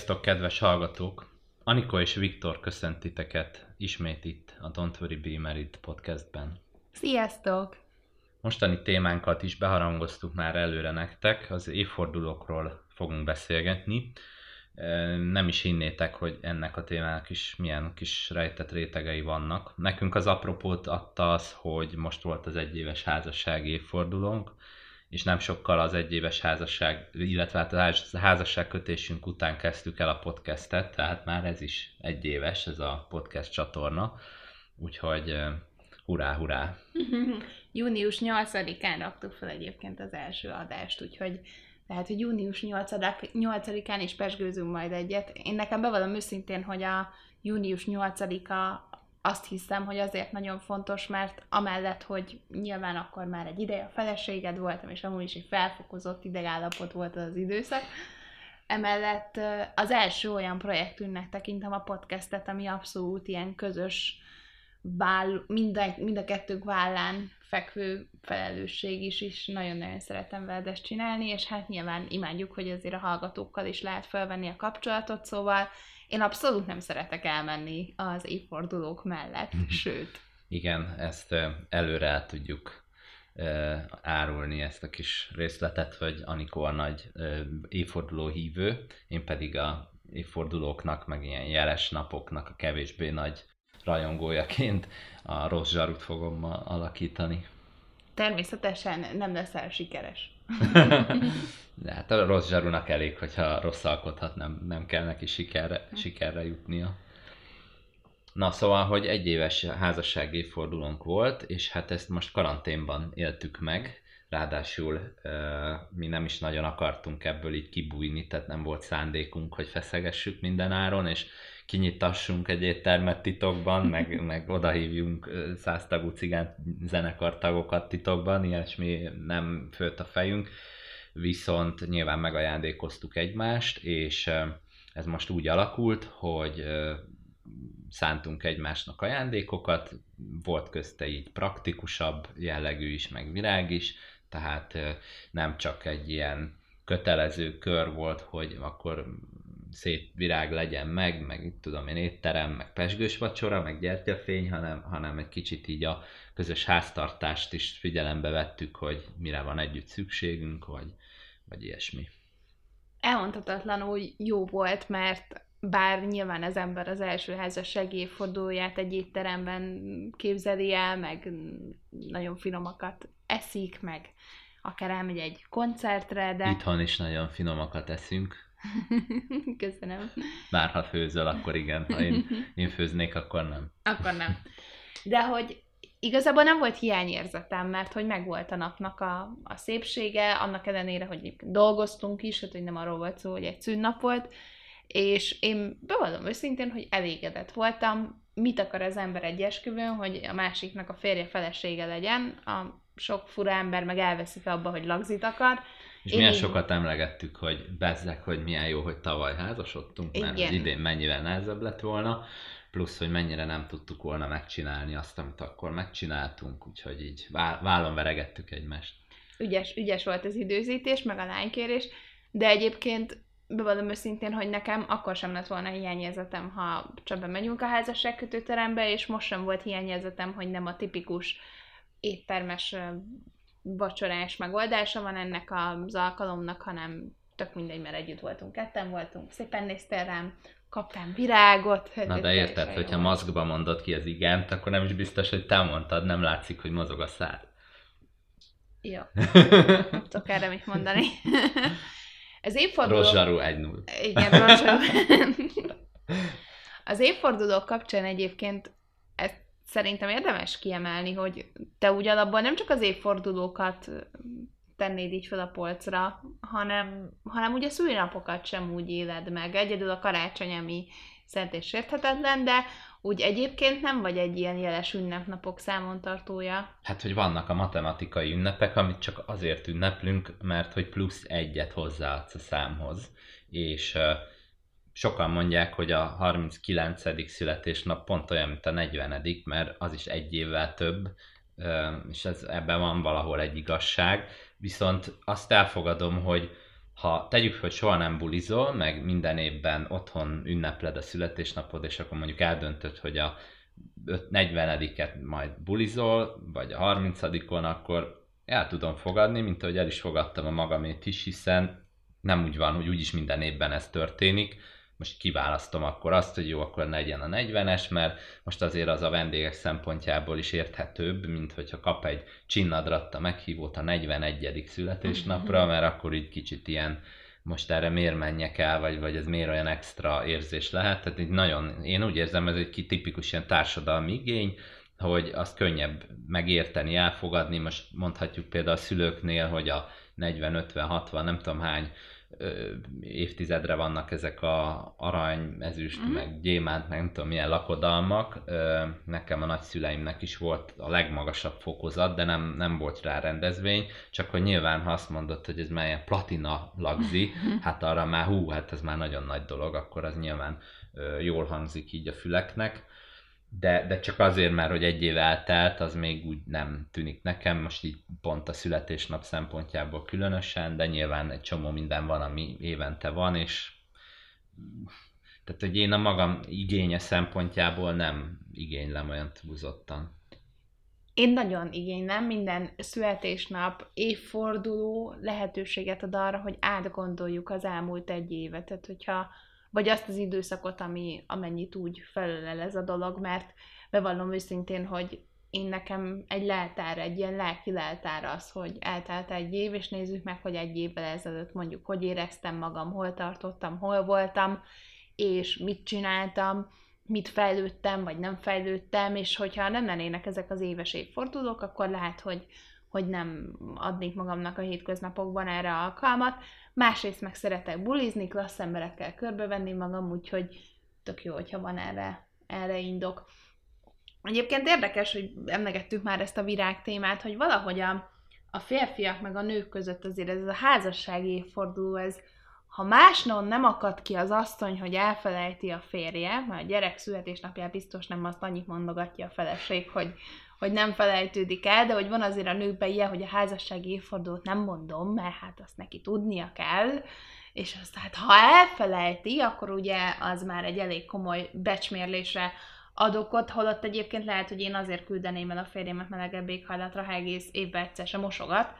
Sziasztok, kedves hallgatók! Anikó és Viktor köszöntiteket ismét itt a Don't Worry Be Married podcastben. Sziasztok! Mostani témánkat is beharangoztuk már előre nektek, az évfordulókról fogunk beszélgetni. Nem is hinnétek, hogy ennek a témának is milyen kis rejtett rétegei vannak. Nekünk az apropót adta az, hogy most volt az egyéves házasság évfordulónk, és nem sokkal az egyéves házasság, illetve hát a házasság kötésünk után kezdtük el a podcastet, tehát már ez is egyéves, ez a podcast csatorna, úgyhogy hurrá, hurrá! Június 8-án raktuk fel egyébként az első adást, úgyhogy tehát, hogy június 8-án is pesgőzünk majd egyet. Én nekem bevallom őszintén, hogy a június 8-a azt hiszem, hogy azért nagyon fontos, mert amellett, hogy nyilván akkor már egy ideje a feleséged voltam, és amúgy is egy felfokozott idegállapot volt az, időszak, emellett az első olyan projektünknek tekintem a podcastet, ami abszolút ilyen közös váll, minden, mind a kettőnk vállán fekvő felelősség is, és nagyon-nagyon szeretem veled ezt csinálni, és hát nyilván imádjuk, hogy azért a hallgatókkal is lehet felvenni a kapcsolatot, szóval én abszolút nem szeretek elmenni az évfordulók mellett, mhm. sőt. Igen, ezt előre el tudjuk árulni ezt a kis részletet, hogy Anikó a nagy évforduló hívő, én pedig a évfordulóknak, meg ilyen jeles napoknak a kevésbé nagy rajongójaként a rossz zsarut fogom alakítani. Természetesen nem leszel sikeres. De hát a rossz zsarunak elég, hogyha rossz alkothat, nem, nem kell neki sikerre, sikerre jutnia. Na szóval, hogy egy éves házasság évfordulónk volt, és hát ezt most karanténban éltük meg, ráadásul mi nem is nagyon akartunk ebből így kibújni, tehát nem volt szándékunk, hogy feszegessük minden áron, és kinyitassunk egy éttermet titokban, meg, meg odahívjunk száztagú cigán zenekartagokat titokban, ilyesmi nem főtt a fejünk, viszont nyilván megajándékoztuk egymást, és ez most úgy alakult, hogy szántunk egymásnak ajándékokat, volt közte így praktikusabb jellegű is, meg virág is, tehát nem csak egy ilyen kötelező kör volt, hogy akkor szép virág legyen meg, meg tudom én étterem, meg pesgős vacsora, meg gyertyafény, hanem, hanem egy kicsit így a közös háztartást is figyelembe vettük, hogy mire van együtt szükségünk, vagy, vagy ilyesmi. Elmondhatatlanul jó volt, mert bár nyilván az ember az első házasság évfordulóját egy étteremben képzeli el, meg nagyon finomakat eszik, meg akár elmegy egy koncertre, de... Itthon is nagyon finomakat eszünk. Köszönöm. Bár ha főzöl, akkor igen. Ha én, én főznék, akkor nem. Akkor nem. De hogy igazából nem volt hiányérzetem, mert hogy megvolt a napnak a, a szépsége, annak ellenére, hogy dolgoztunk is, hát hogy nem arról volt szó, hogy egy szünnap volt, és én bevallom őszintén, hogy elégedett voltam, mit akar az ember egy esküvőn, hogy a másiknak a férje felesége legyen, a sok fura ember meg elveszik abba, hogy lagzit akar, és Én milyen sokat emlegettük, hogy bezzek, hogy milyen jó, hogy tavaly házasodtunk, mert Igen. az idén mennyivel nehezebb lett volna, plusz, hogy mennyire nem tudtuk volna megcsinálni azt, amit akkor megcsináltunk, úgyhogy így vállon veregettük egymást. Ügyes, ügyes volt az időzítés, meg a lánykérés, de egyébként bevallom őszintén, hogy nekem akkor sem lett volna hiányérzetem, ha csak bemegyünk a házasságkötőterembe, és most sem volt hiányérzetem, hogy nem a tipikus éttermes vacsorás megoldása van ennek az alkalomnak, hanem tök mindegy, mert együtt voltunk, ketten voltunk, szépen néztél rám, kaptam virágot. Na de érted, hogyha maszkba mondod ki az igent, akkor nem is biztos, hogy te mondtad, nem látszik, hogy mozog a szád. Jó. Tudok erre mit mondani. Ez évforduló... Rozsarú 1-0. Igen, rozsarú. Az évfordulók kapcsán egyébként szerintem érdemes kiemelni, hogy te úgy alapban nem csak az évfordulókat tennéd így fel a polcra, hanem, hanem ugye szülinapokat sem úgy éled meg. Egyedül a karácsony, ami szent és sérthetetlen, de úgy egyébként nem vagy egy ilyen jeles ünnepnapok számon tartója. Hát, hogy vannak a matematikai ünnepek, amit csak azért ünneplünk, mert hogy plusz egyet hozzáadsz a számhoz. És sokan mondják, hogy a 39. születésnap pont olyan, mint a 40. mert az is egy évvel több, és ez, ebben van valahol egy igazság, viszont azt elfogadom, hogy ha tegyük hogy soha nem bulizol, meg minden évben otthon ünnepled a születésnapod, és akkor mondjuk eldöntöd, hogy a 40-et majd bulizol, vagy a 30-on, akkor el tudom fogadni, mint ahogy el is fogadtam a magamét is, hiszen nem úgy van, hogy úgyis minden évben ez történik, most kiválasztom akkor azt, hogy jó, akkor legyen a 40-es, mert most azért az a vendégek szempontjából is érthetőbb, mint hogyha kap egy csinnadratta meghívót a 41. születésnapra, mert akkor így kicsit ilyen most erre miért menjek el, vagy, vagy ez miért olyan extra érzés lehet. Tehát így nagyon, én úgy érzem, ez egy tipikus ilyen társadalmi igény, hogy azt könnyebb megérteni, elfogadni. Most mondhatjuk például a szülőknél, hogy a 40, 50, 60, nem tudom hány évtizedre vannak ezek a arany, ezüst, mm. meg gyémánt, meg nem tudom milyen lakodalmak. Nekem a nagyszüleimnek is volt a legmagasabb fokozat, de nem, nem volt rá rendezvény, csak hogy nyilván ha azt mondod, hogy ez már ilyen platina lagzi, hát arra már hú, hát ez már nagyon nagy dolog, akkor az nyilván jól hangzik így a füleknek de, de csak azért, mert hogy egy év eltelt, az még úgy nem tűnik nekem, most így pont a születésnap szempontjából különösen, de nyilván egy csomó minden van, ami évente van, és tehát, hogy én a magam igénye szempontjából nem igénylem olyan túlzottan. Én nagyon igénylem minden születésnap, évforduló lehetőséget ad arra, hogy átgondoljuk az elmúlt egy évet. Tehát, hogyha vagy azt az időszakot, ami, amennyit úgy felelel ez a dolog, mert bevallom őszintén, hogy én nekem egy leltár, egy ilyen lelki leltár az, hogy eltelt egy év, és nézzük meg, hogy egy évvel ezelőtt mondjuk hogy éreztem magam, hol tartottam, hol voltam, és mit csináltam, mit fejlődtem, vagy nem fejlődtem, és hogyha nem lennének ezek az éves évfordulók, akkor lehet, hogy, hogy nem adnék magamnak a hétköznapokban erre alkalmat. Másrészt meg szeretek bulizni, klassz emberekkel körbevenni magam, úgyhogy tök jó, hogyha van erre, erre indok. Egyébként érdekes, hogy emlegettük már ezt a virág témát, hogy valahogy a, a férfiak meg a nők között azért ez a házassági évforduló, ez ha másnon nem akad ki az asszony, hogy elfelejti a férje, mert a gyerek születésnapján biztos nem azt annyit mondogatja a feleség, hogy, hogy nem felejtődik el, de hogy van azért a nőkben ilyen, hogy a házassági évfordulót nem mondom, mert hát azt neki tudnia kell, és azt hát ha elfelejti, akkor ugye az már egy elég komoly becsmérlésre ad okot, holott egyébként lehet, hogy én azért küldeném el a férjemet melegebb éghajlatra, ha egész évben egyszer sem mosogat,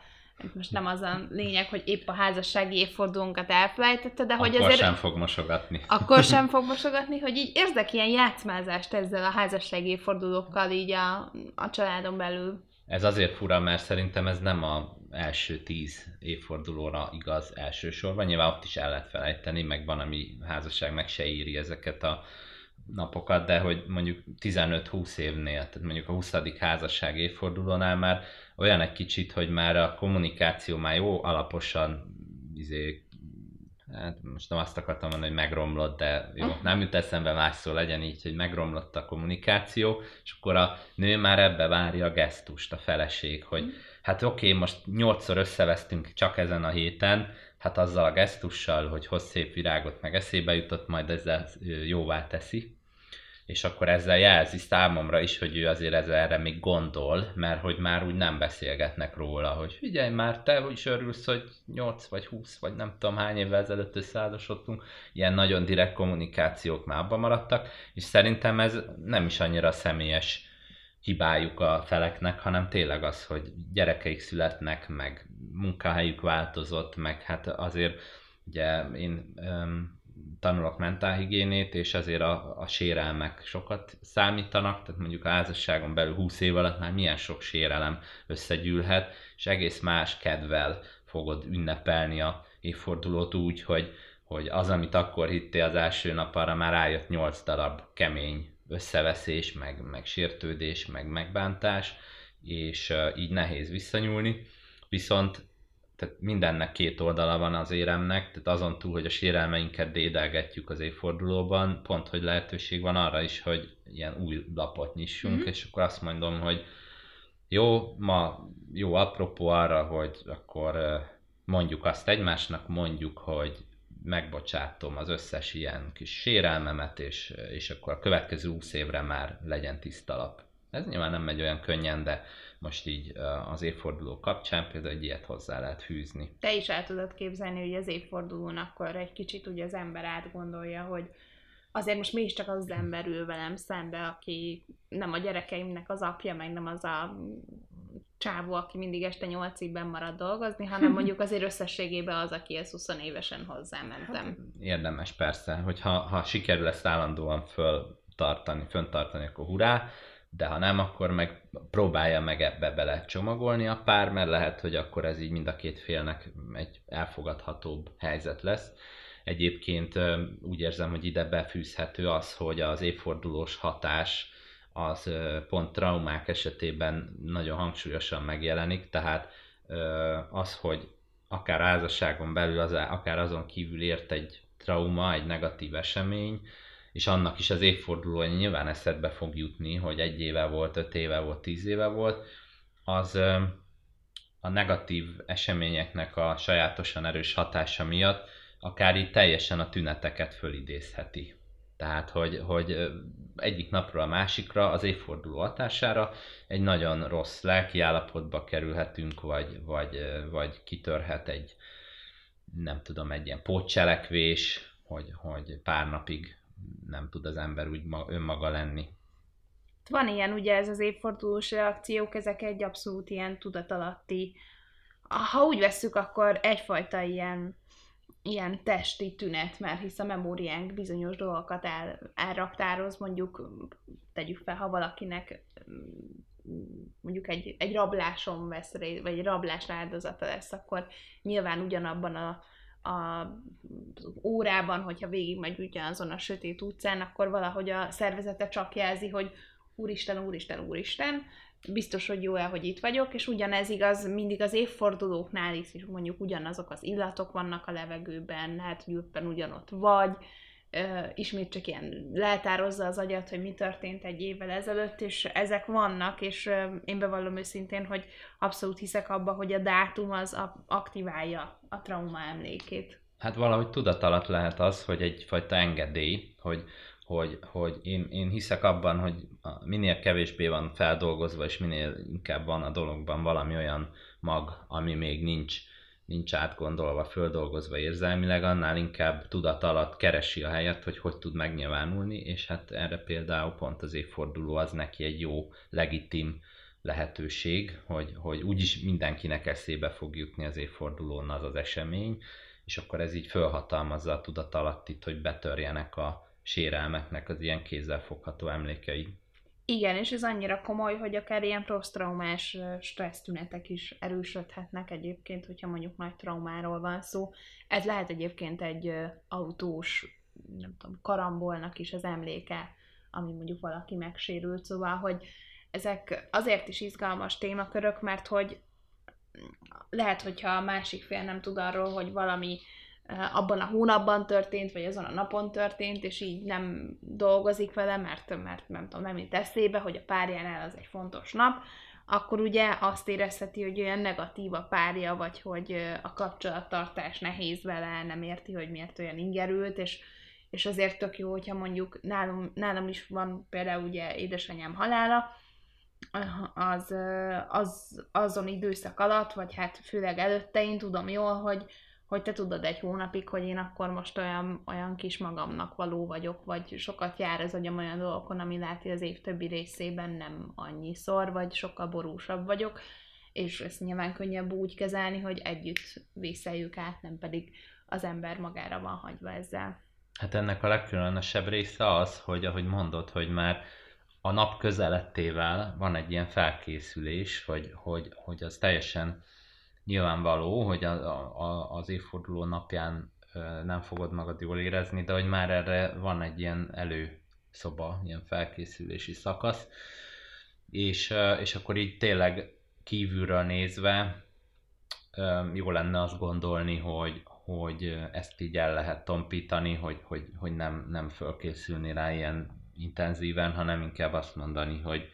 most nem az a lényeg, hogy épp a házassági évfordulónkat elfelejtette, de akkor hogy azért... sem fog mosogatni. Akkor sem fog mosogatni, hogy így érzek ilyen játszmázást ezzel a házassági évfordulókkal így a, a családon belül. Ez azért fura, mert szerintem ez nem a első tíz évfordulóra igaz elsősorban. Nyilván ott is el lehet felejteni, meg van, ami házasság meg se éri ezeket a napokat, de hogy mondjuk 15-20 évnél, tehát mondjuk a 20. házasság évfordulónál már olyan egy kicsit, hogy már a kommunikáció már jó alaposan izé, hát most nem azt akartam mondani, hogy megromlott, de jó, nem jut eszembe más szó legyen így, hogy megromlott a kommunikáció, és akkor a nő már ebbe várja a gesztust, a feleség, hogy hát oké, okay, most nyolcszor összevesztünk csak ezen a héten, hát azzal a gesztussal, hogy hoz szép virágot, meg eszébe jutott, majd ezzel jóvá teszi és akkor ezzel jelzi számomra is, hogy ő azért ezzel erre még gondol, mert hogy már úgy nem beszélgetnek róla, hogy figyelj már, te is örülsz, hogy 8 vagy 20 vagy nem tudom hány évvel ezelőtt összeházasodtunk, ilyen nagyon direkt kommunikációk már abban maradtak, és szerintem ez nem is annyira személyes hibájuk a feleknek, hanem tényleg az, hogy gyerekeik születnek, meg munkahelyük változott, meg hát azért ugye én um, tanulok mentálhigiénét, és azért a, a sérelmek sokat számítanak, tehát mondjuk a házasságon belül 20 év alatt már milyen sok sérelem összegyűlhet, és egész más kedvel fogod ünnepelni a évfordulót úgy, hogy, hogy az, amit akkor hittél az első nap, arra már rájött 8 darab kemény összeveszés, meg, meg sértődés, meg megbántás, és így nehéz visszanyúlni. Viszont tehát mindennek két oldala van az éremnek, tehát azon túl, hogy a sérelmeinket dédelgetjük az évfordulóban, pont, hogy lehetőség van arra is, hogy ilyen új lapot nyissunk, mm-hmm. és akkor azt mondom, hogy jó, ma jó apropó arra, hogy akkor mondjuk azt egymásnak, mondjuk, hogy megbocsátom az összes ilyen kis sérelmemet, és, és akkor a következő 20 évre már legyen tiszta lap. Ez nyilván nem megy olyan könnyen, de most így az évforduló kapcsán például egy ilyet hozzá lehet fűzni. Te is el tudod képzelni, hogy az évfordulón akkor egy kicsit ugye az ember átgondolja, hogy azért most mégiscsak az ember ül velem szembe, aki nem a gyerekeimnek az apja, meg nem az a csávó, aki mindig este nyolcig marad dolgozni, hanem mondjuk azért összességében az, aki ezt 20 évesen hozzám mentem. Hát, érdemes persze, hogy ha, ha sikerül ezt állandóan föltartani, föntartani, akkor hurrá, de ha nem, akkor meg próbálja meg ebbe bele csomagolni a pár, mert lehet, hogy akkor ez így mind a két félnek egy elfogadhatóbb helyzet lesz. Egyébként úgy érzem, hogy ide befűzhető az, hogy az évfordulós hatás az pont traumák esetében nagyon hangsúlyosan megjelenik, tehát az, hogy akár házasságon belül, az, akár azon kívül ért egy trauma, egy negatív esemény, és annak is az évfordulója nyilván eszedbe fog jutni, hogy egy éve volt, öt éve volt, tíz éve volt, az a negatív eseményeknek a sajátosan erős hatása miatt akár így teljesen a tüneteket fölidézheti. Tehát, hogy, hogy egyik napról a másikra, az évforduló hatására egy nagyon rossz lelki állapotba kerülhetünk, vagy, vagy, vagy kitörhet egy, nem tudom, egy ilyen pótcselekvés, hogy, hogy pár napig nem tud az ember úgy önmaga lenni. Van ilyen, ugye ez az évfordulós reakciók, ezek egy abszolút ilyen tudatalatti, ha úgy vesszük, akkor egyfajta ilyen ilyen testi tünet, mert hisz a memóriánk bizonyos dolgokat el, elraktároz, mondjuk tegyük fel, ha valakinek mondjuk egy, egy rabláson vesz vagy egy rablás áldozata lesz, akkor nyilván ugyanabban a, a órában, hogyha végigmegy ugyanazon a sötét utcán, akkor valahogy a szervezete csak jelzi, hogy úristen, úristen, úristen, biztos, hogy jó el, hogy itt vagyok, és ugyanez igaz mindig az évfordulóknál is, mondjuk ugyanazok az illatok vannak a levegőben, lehet, hogy éppen ugyanott vagy, Ismét csak ilyen leltározza az agyat, hogy mi történt egy évvel ezelőtt, és ezek vannak, és én bevallom őszintén, hogy abszolút hiszek abba, hogy a dátum az a- aktiválja a trauma emlékét. Hát valahogy tudatalat lehet az, hogy egyfajta engedély, hogy hogy, hogy én, én hiszek abban, hogy minél kevésbé van feldolgozva, és minél inkább van a dologban valami olyan mag, ami még nincs, nincs átgondolva, földolgozva érzelmileg, annál inkább tudat alatt keresi a helyet, hogy hogy tud megnyilvánulni, és hát erre például pont az évforduló az neki egy jó, legitim lehetőség, hogy, hogy úgyis mindenkinek eszébe fog jutni az évfordulón az az esemény, és akkor ez így fölhatalmazza a tudat alatt hogy betörjenek a, sérelmeknek az ilyen kézzelfogható emlékei. Igen, és ez annyira komoly, hogy akár ilyen posztraumás stressztünetek is erősödhetnek egyébként, hogyha mondjuk nagy traumáról van szó. Ez lehet egyébként egy autós, nem tudom, karambolnak is az emléke, ami mondjuk valaki megsérült, szóval, hogy ezek azért is izgalmas témakörök, mert hogy lehet, hogyha a másik fél nem tud arról, hogy valami abban a hónapban történt, vagy azon a napon történt, és így nem dolgozik vele, mert, mert nem tudom, nem jut eszébe, hogy a párjánál az egy fontos nap, akkor ugye azt érezheti, hogy olyan negatív a párja, vagy hogy eh, a kapcsolattartás nehéz vele, nem érti, hogy miért olyan ingerült, és, és azért tök jó, hogyha mondjuk nálam, nálam is van például ugye édesanyám halála, az, eh, az azon időszak alatt, vagy hát főleg előtte én tudom jól, hogy, hogy te tudod egy hónapig, hogy én akkor most olyan, olyan kis magamnak való vagyok, vagy sokat jár az agyam olyan dolgokon, ami láti az év többi részében nem annyiszor, vagy sokkal borúsabb vagyok, és ezt nyilván könnyebb úgy kezelni, hogy együtt vészeljük át, nem pedig az ember magára van hagyva ezzel. Hát ennek a legkülönösebb része az, hogy ahogy mondod, hogy már a nap közelettével van egy ilyen felkészülés, hogy, hogy, hogy az teljesen nyilvánvaló, hogy a, a, az évforduló napján nem fogod magad jól érezni, de hogy már erre van egy ilyen előszoba, ilyen felkészülési szakasz, és, és akkor így tényleg kívülről nézve jó lenne azt gondolni, hogy, hogy ezt így el lehet tompítani, hogy, hogy, hogy nem, nem fölkészülni rá ilyen intenzíven, hanem inkább azt mondani, hogy,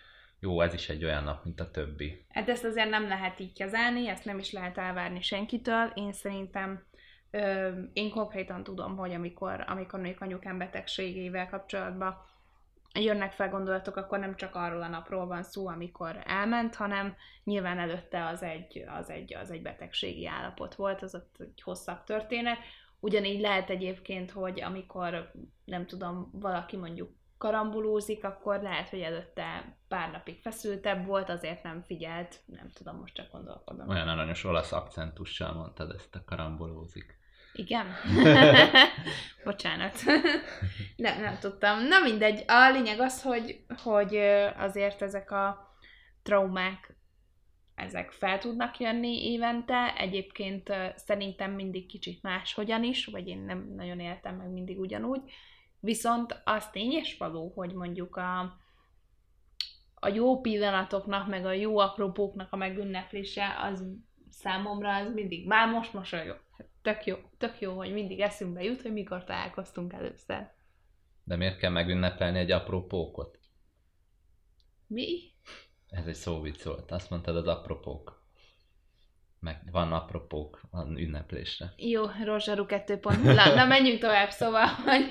jó, ez is egy olyan nap, mint a többi. Hát ezt azért nem lehet így kezelni, ezt nem is lehet elvárni senkitől. Én szerintem ö, én konkrétan tudom, hogy amikor, amikor még anyukám betegségével kapcsolatban jönnek fel gondolatok, akkor nem csak arról a napról van szó, amikor elment, hanem nyilván előtte az egy, az egy, az egy betegségi állapot volt, az ott egy hosszabb történet. Ugyanígy lehet egyébként, hogy amikor, nem tudom, valaki mondjuk karambolózik, akkor lehet, hogy előtte pár napig feszültebb volt, azért nem figyelt, nem tudom, most csak gondolkodom. Olyan aranyos olasz akcentussal mondtad ezt a karambolózik. Igen? Bocsánat. nem, nem tudtam. Na mindegy. A lényeg az, hogy, hogy azért ezek a traumák ezek fel tudnak jönni évente. Egyébként szerintem mindig kicsit máshogyan is, vagy én nem nagyon éltem meg mindig ugyanúgy. Viszont az tény és való, hogy mondjuk a, a jó pillanatoknak, meg a jó apropóknak a megünneplése, az számomra az mindig, már most mosolyog. Tök jó, tök jó, hogy mindig eszünkbe jut, hogy mikor találkoztunk először. De miért kell megünnepelni egy apró pókot? Mi? Ez egy szóvic volt. Azt mondtad az apropók. Meg van apropók a ünneplésre. Jó, Rozsaru 2.0. Na, menjünk tovább, szóval, hogy...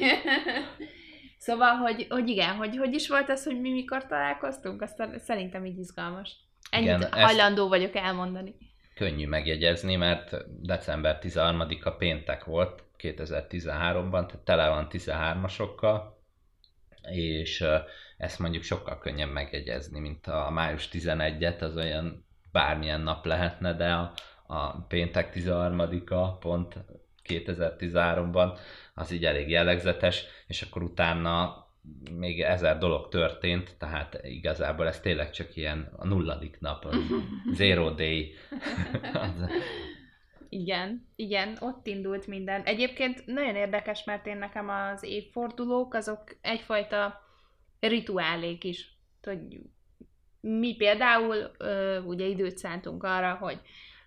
Szóval, hogy, hogy igen, hogy hogy is volt ez, hogy mi mikor találkoztunk? Aztán szerintem így izgalmas. Ennyit igen, hajlandó vagyok elmondani könnyű megjegyezni, mert december 13-a péntek volt 2013-ban, tehát tele van 13-asokkal, és ezt mondjuk sokkal könnyebb megjegyezni, mint a május 11-et, az olyan bármilyen nap lehetne, de a, a péntek 13-a pont 2013-ban az így elég jellegzetes, és akkor utána még ezer dolog történt, tehát igazából ez tényleg csak ilyen a nulladik nap, a zero day. igen, igen, ott indult minden. Egyébként nagyon érdekes, mert én nekem az évfordulók azok egyfajta rituálék is. Hogy mi például ö, ugye időt szántunk arra, hogy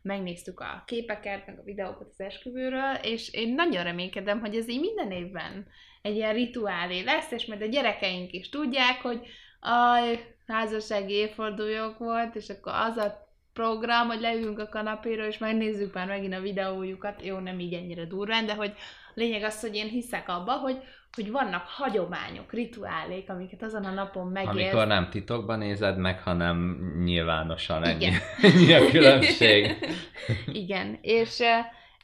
megnéztük a képeket, meg a videókat az esküvőről, és én nagyon reménykedem, hogy ez így minden évben egy ilyen rituálé lesz, és majd a gyerekeink is tudják, hogy a házassági évfordulók volt, és akkor az a program, hogy leülünk a kanapéra, és megnézzük már megint a videójukat, jó, nem így ennyire durván, de hogy lényeg az, hogy én hiszek abba, hogy, hogy vannak hagyományok, rituálék, amiket azon a napon megélsz. Amikor nem titokban nézed meg, hanem nyilvánosan ennyi, ennyi a különbség. Igen, és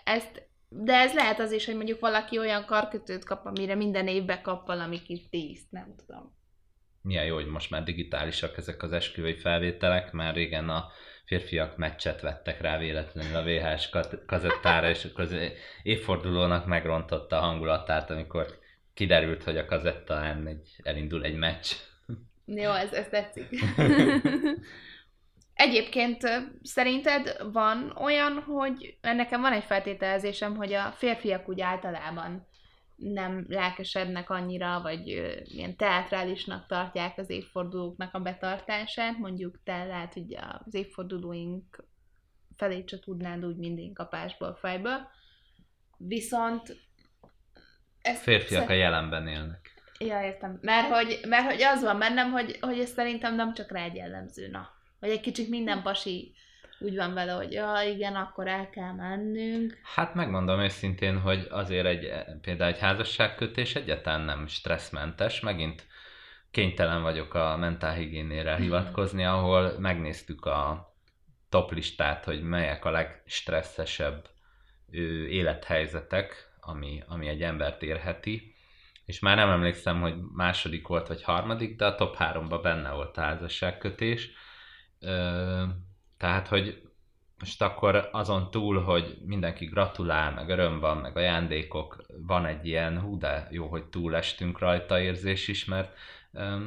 ezt de ez lehet az is, hogy mondjuk valaki olyan karkötőt kap, amire minden évben kap valami kis díszt, nem tudom. Milyen jó, hogy most már digitálisak ezek az esküvői felvételek, már régen a férfiak meccset vettek rá véletlenül a VHS kazettára, és akkor az évfordulónak megrontotta a hangulatát, amikor kiderült, hogy a kazettán egy, elindul egy meccs. Jó, ez, ez tetszik. Egyébként szerinted van olyan, hogy nekem van egy feltételezésem, hogy a férfiak úgy általában nem lelkesednek annyira, vagy ilyen teatrálisnak tartják az évfordulóknak a betartását. Mondjuk te lehet, hogy az évfordulóink felé se tudnád úgy minden kapásból, fejből. Viszont... Ezt Férfiak szer- a jelenben élnek. Ja, értem. Mert hogy, mert hogy az van bennem, hogy, hogy ez szerintem nem csak rád jellemző. Na, vagy egy kicsit minden pasi úgy van vele, hogy ja, igen, akkor el kell mennünk. Hát megmondom őszintén, hogy azért egy, például egy házasságkötés egyáltalán nem stresszmentes, megint kénytelen vagyok a mentálhigiénére mhm. hivatkozni, ahol megnéztük a top listát, hogy melyek a legstresszesebb élethelyzetek, ami, ami egy embert érheti, és már nem emlékszem, hogy második volt vagy harmadik, de a top háromba benne volt a házasságkötés, tehát, hogy most akkor azon túl, hogy mindenki gratulál, meg öröm van, meg ajándékok, van egy ilyen, hú de jó, hogy túlestünk rajta érzés is, mert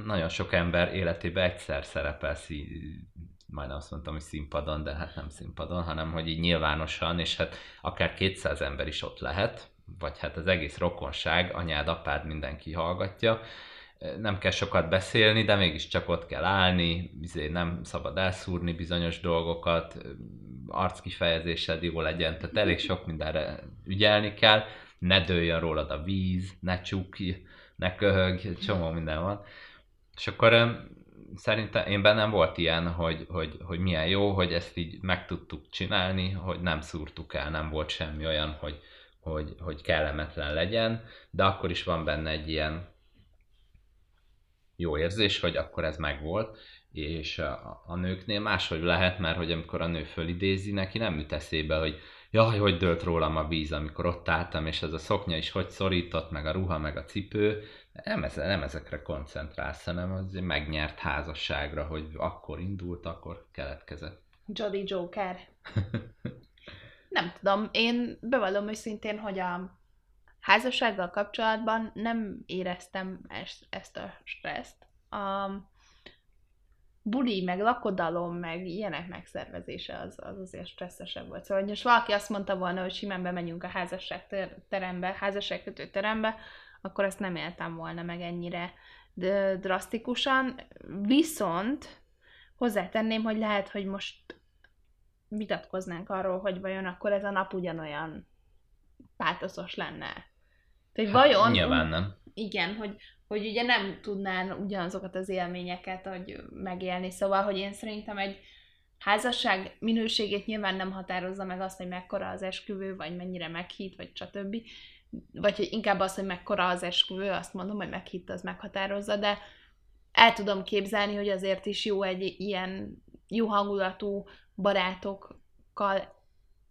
nagyon sok ember életében egyszer szerepel szí- majdnem azt mondtam, hogy színpadon, de hát nem színpadon, hanem hogy így nyilvánosan, és hát akár 200 ember is ott lehet, vagy hát az egész rokonság, anyád, apád, mindenki hallgatja, nem kell sokat beszélni, de mégiscsak ott kell állni, izé nem szabad elszúrni bizonyos dolgokat, arckifejezésed jó legyen, tehát elég sok mindenre ügyelni kell, ne dőljön rólad a víz, ne csukj, ne köhög, csomó minden van. És akkor szerintem én bennem volt ilyen, hogy, hogy, hogy milyen jó, hogy ezt így meg tudtuk csinálni, hogy nem szúrtuk el, nem volt semmi olyan, hogy, hogy, hogy kellemetlen legyen, de akkor is van benne egy ilyen jó érzés, hogy akkor ez megvolt, és a, a nőknél máshogy lehet, mert hogy amikor a nő fölidézi, neki nem jut eszébe, hogy jaj, hogy dölt rólam a víz, amikor ott álltam, és ez a szoknya is hogy szorított, meg a ruha, meg a cipő, nem, ez, nem ezekre koncentrálsz, hanem az egy megnyert házasságra, hogy akkor indult, akkor keletkezett. Jolly Joker. nem tudom, én bevallom őszintén, hogy a házassággal kapcsolatban nem éreztem ezt, a stresszt. A buli, meg lakodalom, meg ilyenek megszervezése az, az azért stresszesebb volt. Szóval, hogy most valaki azt mondta volna, hogy simán bemegyünk a házasság terembe, házasságkötő terembe, akkor ezt nem éltem volna meg ennyire drasztikusan. Viszont hozzátenném, hogy lehet, hogy most vitatkoznánk arról, hogy vajon akkor ez a nap ugyanolyan pátoszos lenne. Tehát hát, vajon... Nyilván nem. Igen, hogy, hogy ugye nem tudnán ugyanazokat az élményeket hogy megélni. Szóval, hogy én szerintem egy házasság minőségét nyilván nem határozza meg azt, hogy mekkora az esküvő, vagy mennyire meghít, vagy stb vagy hogy inkább az, hogy mekkora az esküvő, azt mondom, hogy meghitt, az meghatározza, de el tudom képzelni, hogy azért is jó egy ilyen jó hangulatú barátokkal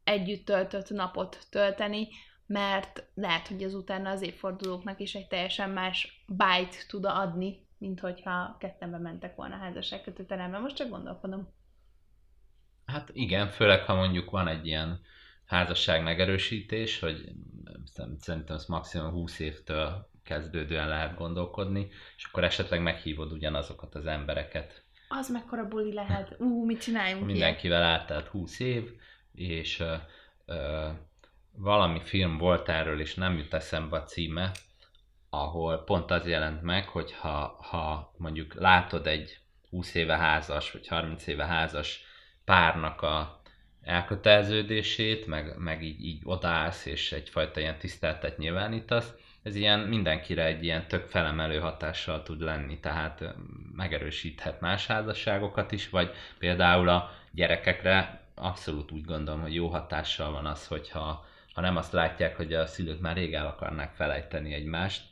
együtt töltött napot tölteni, mert lehet, hogy az utána az évfordulóknak is egy teljesen más bájt tud adni, mint hogyha kettembe mentek volna házasságkötőterembe. Most csak gondolkodom. Hát igen, főleg ha mondjuk van egy ilyen házasság megerősítés, hogy szerintem ez maximum 20 évtől kezdődően lehet gondolkodni, és akkor esetleg meghívod ugyanazokat az embereket. Az mekkora buli lehet? Ú, mit csináljunk Mindenkivel eltelt 20 év, és ö, ö, valami film volt erről, és nem jut eszembe a címe, ahol pont az jelent meg, hogy ha, ha mondjuk látod egy 20 éve házas, vagy 30 éve házas párnak a elköteleződését, meg, meg így, így odaállsz, és egyfajta ilyen tiszteltet nyilvánítasz, ez ilyen mindenkire egy ilyen tök felemelő hatással tud lenni, tehát megerősíthet más házasságokat is, vagy például a gyerekekre abszolút úgy gondolom, hogy jó hatással van az, hogyha ha nem azt látják, hogy a szülők már rég el akarnák felejteni egymást,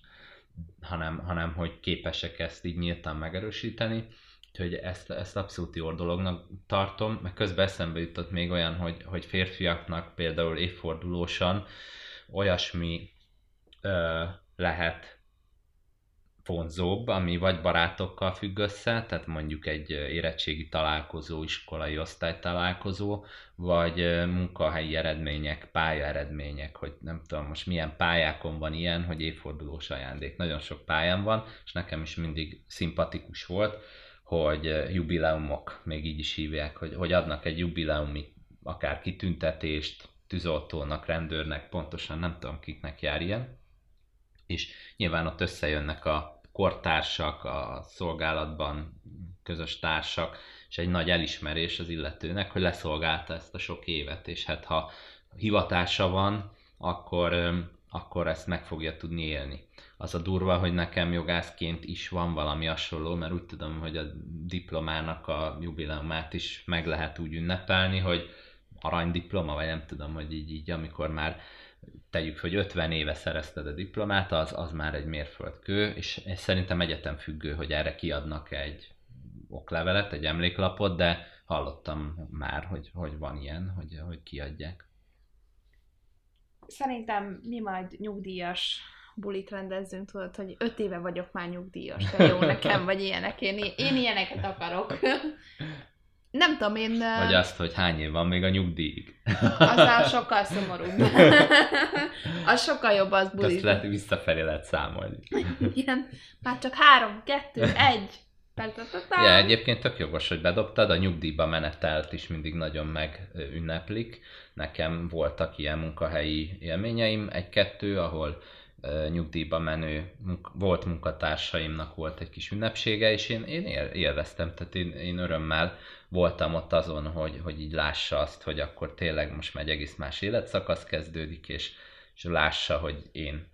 hanem, hanem hogy képesek ezt így nyíltan megerősíteni, Úgyhogy ezt, ezt abszolút jó dolognak tartom, meg közben eszembe jutott még olyan, hogy, hogy férfiaknak például évfordulósan olyasmi ö, lehet vonzóbb, ami vagy barátokkal függ össze, tehát mondjuk egy érettségi találkozó, iskolai osztálytalálkozó, vagy munkahelyi eredmények, pálya eredmények, hogy nem tudom most milyen pályákon van ilyen, hogy évfordulós ajándék. Nagyon sok pályán van, és nekem is mindig szimpatikus volt, hogy jubileumok, még így is hívják, hogy, hogy adnak egy jubileumi akár kitüntetést tűzoltónak, rendőrnek, pontosan nem tudom kiknek jár ilyen, és nyilván ott összejönnek a kortársak, a szolgálatban közös társak, és egy nagy elismerés az illetőnek, hogy leszolgálta ezt a sok évet, és hát ha hivatása van, akkor, akkor ezt meg fogja tudni élni. Az a durva, hogy nekem jogászként is van valami hasonló, mert úgy tudom, hogy a diplomának a jubileumát is meg lehet úgy ünnepelni, hogy aranydiploma, vagy nem tudom, hogy így, így amikor már tegyük, hogy 50 éve szerezted a diplomát, az, az már egy mérföldkő, és, szerintem egyetem függő, hogy erre kiadnak egy oklevelet, egy emléklapot, de hallottam már, hogy, hogy van ilyen, hogy, hogy kiadják. Szerintem mi majd nyugdíjas bulit rendezzünk, tudod, hogy öt éve vagyok már nyugdíjas, de jó nekem, vagy ilyenek, én, én ilyeneket akarok. Nem tudom, én... Vagy azt, hogy hány év van még a nyugdíjig. Az sokkal szomorúbb. az sokkal jobb az buli. Azt lehet, visszafelé lehet számolni. Igen, már csak három, kettő, egy. Ja, egyébként tök jogos, hogy bedobtad, a nyugdíjba menetelt is mindig nagyon megünneplik. Nekem voltak ilyen munkahelyi élményeim, egy-kettő, ahol nyugdíjba menő volt munkatársaimnak volt egy kis ünnepsége, és én, én élveztem, tehát én, én örömmel voltam ott azon, hogy, hogy így lássa azt, hogy akkor tényleg most már egy egész más életszakasz kezdődik, és, és lássa, hogy én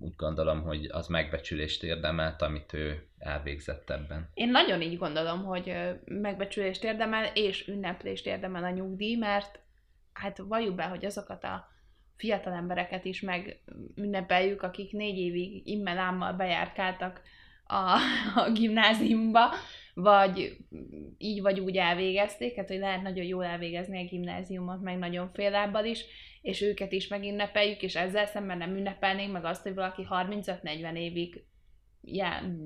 úgy gondolom, hogy az megbecsülést érdemelt, amit ő elvégzett ebben. Én nagyon így gondolom, hogy megbecsülést érdemel, és ünneplést érdemel a nyugdíj, mert hát valljuk be, hogy azokat a fiatal embereket is meg ünnepeljük, akik négy évig immelámmal bejárkáltak a, a gimnáziumba, vagy így vagy úgy elvégezték, hát hogy lehet nagyon jól elvégezni a gimnáziumot, meg nagyon fél lábbal is, és őket is megünnepeljük, és ezzel szemben nem ünnepelnénk meg azt, hogy valaki 35-40 évig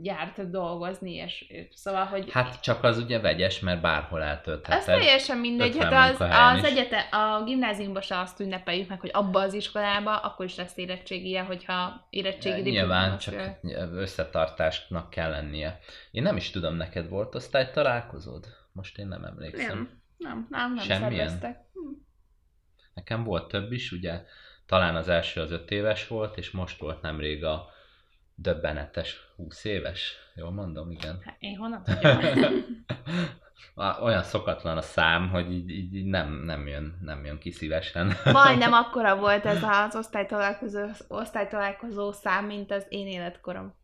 járt dolgozni, és, és szóval, hogy... Hát csak az ugye vegyes, mert bárhol eltöltheted. Az teljesen mindegy, hát az, az egyete, a gimnáziumban se azt ünnepeljük meg, hogy abba az iskolába, akkor is lesz érettségie, hogyha érettségi ja, Nyilván csak összetartásnak kell lennie. Én nem is tudom, neked volt osztály találkozód? Most én nem emlékszem. Nem, nem, nem, nem Semmilyen? szerveztek. Hm. Nekem volt több is, ugye talán az első az öt éves volt, és most volt nemrég a döbbenetes 20 éves. Jól mondom, igen. Hát én honnan tudom? Olyan szokatlan a szám, hogy így, így nem, nem, jön, nem jön ki szívesen. Majdnem akkora volt ez az osztálytalálkozó, osztálytalálkozó szám, mint az én életkorom.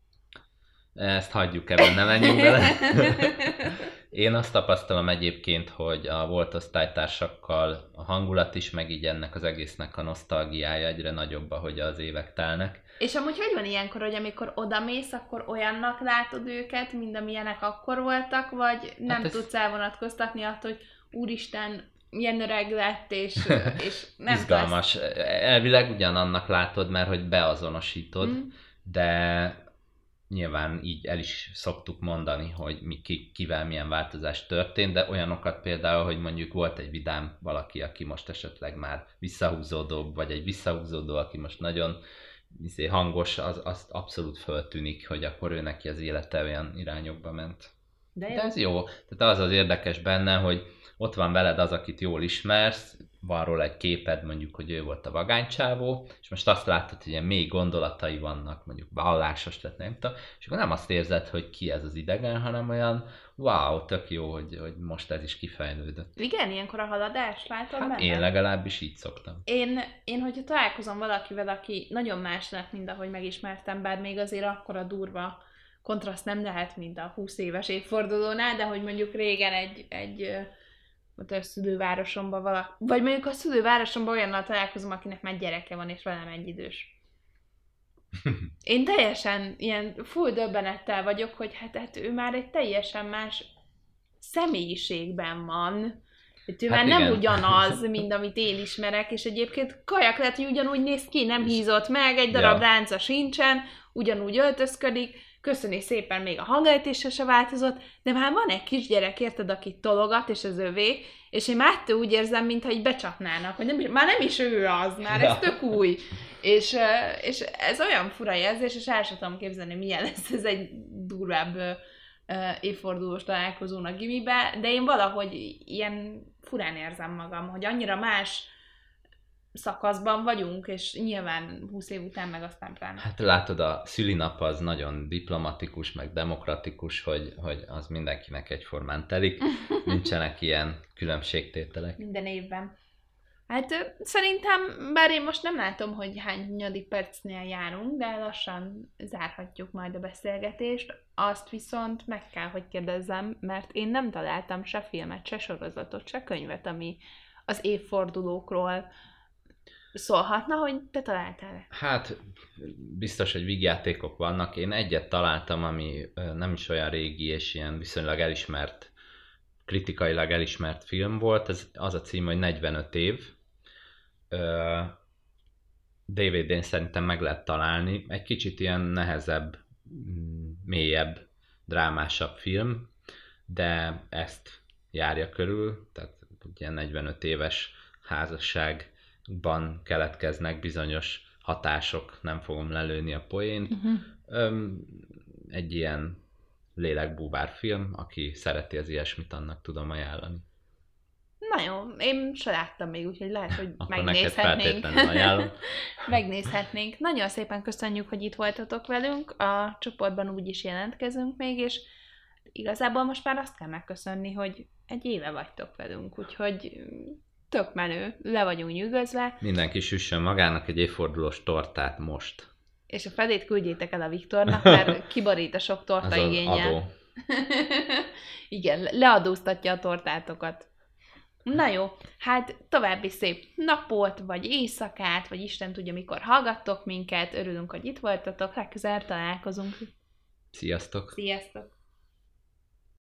Ezt hagyjuk ebben, nem menjünk bele. Én azt tapasztalom egyébként, hogy a volt osztálytársakkal a hangulat is, meg így ennek az egésznek a nosztalgiája egyre nagyobb, ahogy az évek telnek. És amúgy hogy van ilyenkor, hogy amikor odamész, akkor olyannak látod őket, mint amilyenek akkor voltak, vagy nem hát ez... tudsz elvonatkoztatni attól, hogy úristen, milyen öreg lett, és, és nem Izgalmas. Tudsz... Elvileg ugyanannak látod, mert hogy beazonosítod, mm. de nyilván így el is szoktuk mondani, hogy mi, ki, kivel milyen változás történt, de olyanokat például, hogy mondjuk volt egy vidám valaki, aki most esetleg már visszahúzódóbb, vagy egy visszahúzódó, aki most nagyon izé, hangos, az, az abszolút föltűnik, hogy akkor ő neki az élete olyan irányokba ment. De. De ez jó. Tehát az az érdekes benne, hogy ott van veled az, akit jól ismersz, van róla egy képed, mondjuk, hogy ő volt a vagánycsávó, és most azt látod, hogy ilyen mély gondolatai vannak, mondjuk vallásos, tehát nem tudom, és akkor nem azt érzed, hogy ki ez az idegen, hanem olyan, wow, tök jó, hogy, hogy most ez is kifejlődött. Igen, ilyenkor a haladás látod hát Én legalábbis így szoktam. Én, én, hogyha találkozom valakivel, aki nagyon más lett, mint ahogy megismertem, bár még azért akkor a durva kontraszt nem lehet, mint a 20 éves évfordulónál, de hogy mondjuk régen egy, egy ott a szülővárosomban valaki, vagy mondjuk a szülővárosomban olyannal találkozom, akinek már gyereke van, és velem egy idős. Én teljesen ilyen full döbbenettel vagyok, hogy hát, hát ő már egy teljesen más személyiségben van. Hát ő hát már igen. nem ugyanaz, mint amit én ismerek, és egyébként kajak lehet, hogy ugyanúgy néz ki, nem hízott meg, egy darab ja. lánca sincsen, ugyanúgy öltözködik, köszöni szépen, még a hangejtése se változott, de már van egy kisgyerek, érted, aki tologat, és az övé, és én már úgy érzem, mintha így becsapnának, hogy nem, már nem is ő az, már ez tök új. És, és ez olyan fura érzés, és el sem tudom képzelni, milyen lesz ez egy durvább évfordulós találkozónak gimibe, de én valahogy ilyen furán érzem magam, hogy annyira más szakaszban vagyunk, és nyilván 20 év után meg aztán pláne. Hát látod, a szülinap az nagyon diplomatikus, meg demokratikus, hogy, hogy az mindenkinek egyformán telik. Nincsenek ilyen különbségtételek. Minden évben. Hát szerintem, bár én most nem látom, hogy hány nyadik percnél járunk, de lassan zárhatjuk majd a beszélgetést. Azt viszont meg kell, hogy kérdezzem, mert én nem találtam se filmet, se sorozatot, se könyvet, ami az évfordulókról szólhatna, hogy te találtál Hát, biztos, hogy vígjátékok vannak. Én egyet találtam, ami nem is olyan régi, és ilyen viszonylag elismert, kritikailag elismert film volt. Ez az a cím, hogy 45 év. DVD-n szerintem meg lehet találni. Egy kicsit ilyen nehezebb, mm, mélyebb, drámásabb film, de ezt járja körül, tehát ilyen 45 éves házasság ban keletkeznek bizonyos hatások, nem fogom lelőni a poént. Uh-huh. Öm, egy ilyen lélekbúvár film, aki szereti az ilyesmit, annak tudom ajánlani. Na jó, én se láttam még, úgyhogy lehet, hogy Akkor megnézhetnénk. megnézhetnénk. Nagyon szépen köszönjük, hogy itt voltatok velünk. A csoportban úgy is jelentkezünk még, és igazából most már azt kell megköszönni, hogy egy éve vagytok velünk, úgyhogy tök menő, le vagyunk nyűgözve. Mindenki süssön magának egy évfordulós tortát most. És a felét küldjétek el a Viktornak, mert kibarít a sok torta Az igényel. Adó. Igen, leadóztatja a tortátokat. Na jó, hát további szép napot, vagy éjszakát, vagy Isten tudja, mikor hallgattok minket. Örülünk, hogy itt voltatok, legközelebb találkozunk. Sziasztok! Sziasztok!